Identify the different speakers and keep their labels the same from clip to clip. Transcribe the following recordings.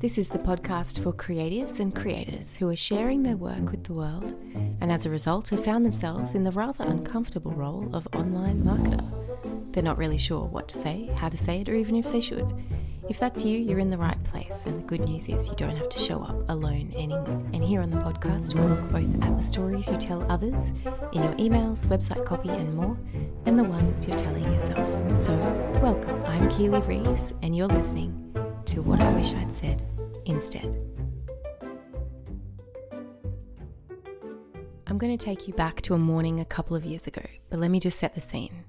Speaker 1: This is the podcast for creatives and creators who are sharing their work with the world and as a result have found themselves in the rather uncomfortable role of online marketer. They're not really sure what to say, how to say it, or even if they should. If that's you, you're in the right place, and the good news is you don't have to show up alone anymore. And here on the podcast, we'll look both at the stories you tell others in your emails, website copy, and more, and the ones you're telling yourself. So, welcome. I'm Keeley Rees, and you're listening to what I wish I'd said instead. I'm going to take you back to a morning a couple of years ago, but let me just set the scene.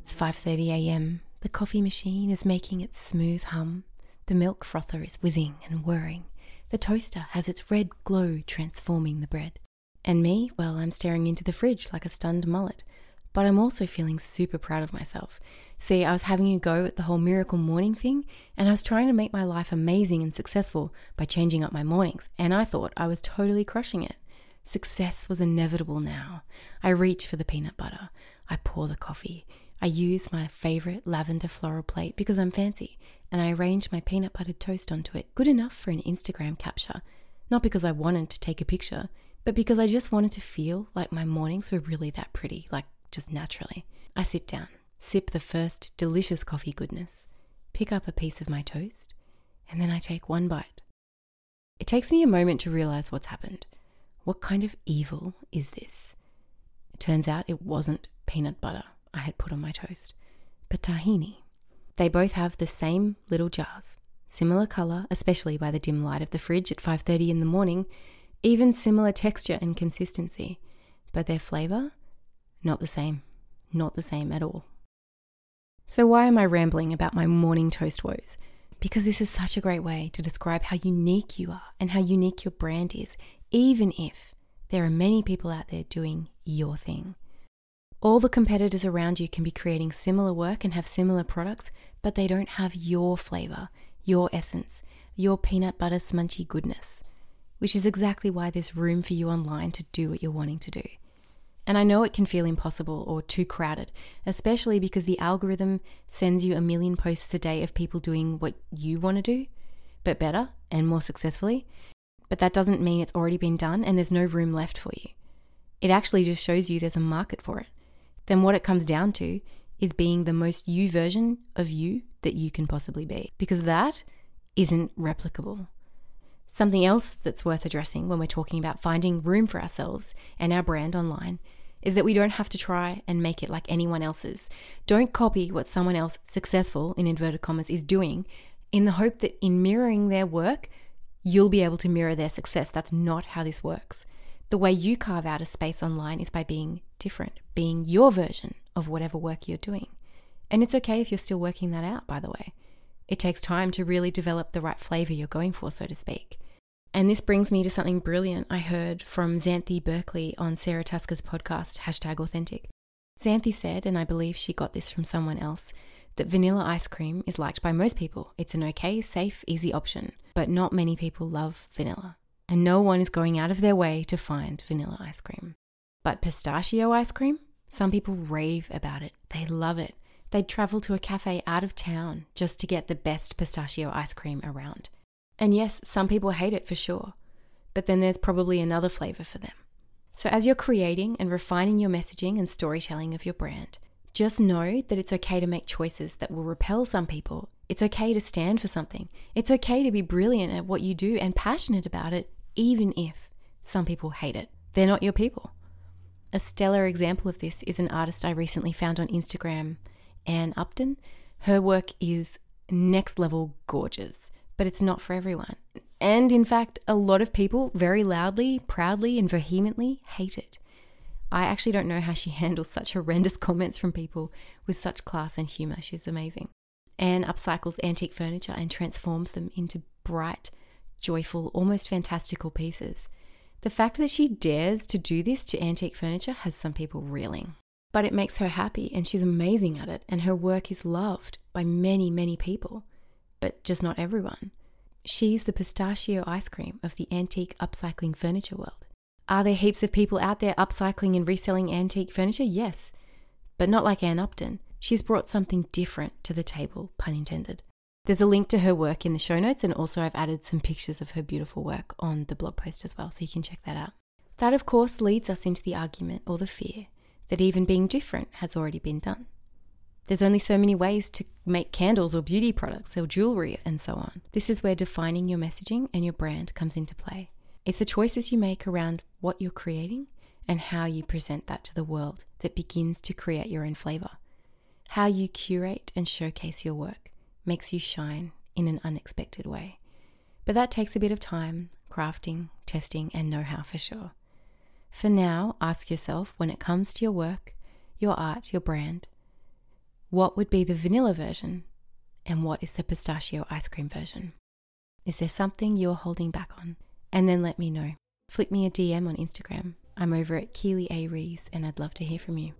Speaker 1: It's 5:30 a.m. The coffee machine is making its smooth hum. The milk frother is whizzing and whirring. The toaster has its red glow transforming the bread. And me, well, I'm staring into the fridge like a stunned mullet. But I'm also feeling super proud of myself. See, I was having a go at the whole miracle morning thing, and I was trying to make my life amazing and successful by changing up my mornings, and I thought I was totally crushing it. Success was inevitable now. I reach for the peanut butter. I pour the coffee. I use my favorite lavender floral plate because I'm fancy, and I arrange my peanut butter toast onto it, good enough for an Instagram capture. Not because I wanted to take a picture, but because I just wanted to feel like my mornings were really that pretty, like just naturally. I sit down, sip the first delicious coffee goodness, pick up a piece of my toast, and then I take one bite. It takes me a moment to realize what's happened. What kind of evil is this? It turns out it wasn't peanut butter I had put on my toast, but tahini. They both have the same little jars, similar color, especially by the dim light of the fridge at 5:30 in the morning, even similar texture and consistency, but their flavor not the same. Not the same at all. So, why am I rambling about my morning toast woes? Because this is such a great way to describe how unique you are and how unique your brand is, even if there are many people out there doing your thing. All the competitors around you can be creating similar work and have similar products, but they don't have your flavor, your essence, your peanut butter smunchy goodness, which is exactly why there's room for you online to do what you're wanting to do. And I know it can feel impossible or too crowded, especially because the algorithm sends you a million posts a day of people doing what you want to do, but better and more successfully. But that doesn't mean it's already been done and there's no room left for you. It actually just shows you there's a market for it. Then what it comes down to is being the most you version of you that you can possibly be, because that isn't replicable. Something else that's worth addressing when we're talking about finding room for ourselves and our brand online is that we don't have to try and make it like anyone else's. Don't copy what someone else successful in inverted commas is doing in the hope that in mirroring their work, you'll be able to mirror their success. That's not how this works. The way you carve out a space online is by being different, being your version of whatever work you're doing. And it's okay if you're still working that out, by the way. It takes time to really develop the right flavor you're going for, so to speak. And this brings me to something brilliant I heard from Xanthe Berkeley on Sarah Tasker's podcast, hashtag authentic. Xanthe said, and I believe she got this from someone else, that vanilla ice cream is liked by most people. It's an okay, safe, easy option, but not many people love vanilla. And no one is going out of their way to find vanilla ice cream. But pistachio ice cream? Some people rave about it. They love it. They'd travel to a cafe out of town just to get the best pistachio ice cream around. And yes, some people hate it for sure, but then there's probably another flavor for them. So, as you're creating and refining your messaging and storytelling of your brand, just know that it's okay to make choices that will repel some people. It's okay to stand for something. It's okay to be brilliant at what you do and passionate about it, even if some people hate it. They're not your people. A stellar example of this is an artist I recently found on Instagram, Ann Upton. Her work is next level gorgeous but it's not for everyone. And in fact, a lot of people very loudly, proudly, and vehemently hate it. I actually don't know how she handles such horrendous comments from people with such class and humour. She's amazing. Ann upcycles antique furniture and transforms them into bright, joyful, almost fantastical pieces. The fact that she dares to do this to antique furniture has some people reeling. But it makes her happy and she's amazing at it, and her work is loved by many, many people but just not everyone. She's the pistachio ice cream of the antique upcycling furniture world. Are there heaps of people out there upcycling and reselling antique furniture? Yes, but not like Ann Upton. She's brought something different to the table, pun intended. There's a link to her work in the show notes, and also I've added some pictures of her beautiful work on the blog post as well, so you can check that out. That, of course, leads us into the argument or the fear that even being different has already been done. There's only so many ways to make candles or beauty products or jewelry and so on. This is where defining your messaging and your brand comes into play. It's the choices you make around what you're creating and how you present that to the world that begins to create your own flavor. How you curate and showcase your work makes you shine in an unexpected way. But that takes a bit of time, crafting, testing, and know how for sure. For now, ask yourself when it comes to your work, your art, your brand, what would be the vanilla version and what is the pistachio ice cream version? Is there something you're holding back on? And then let me know. Flick me a DM on Instagram. I'm over at Keeley A. Rees and I'd love to hear from you.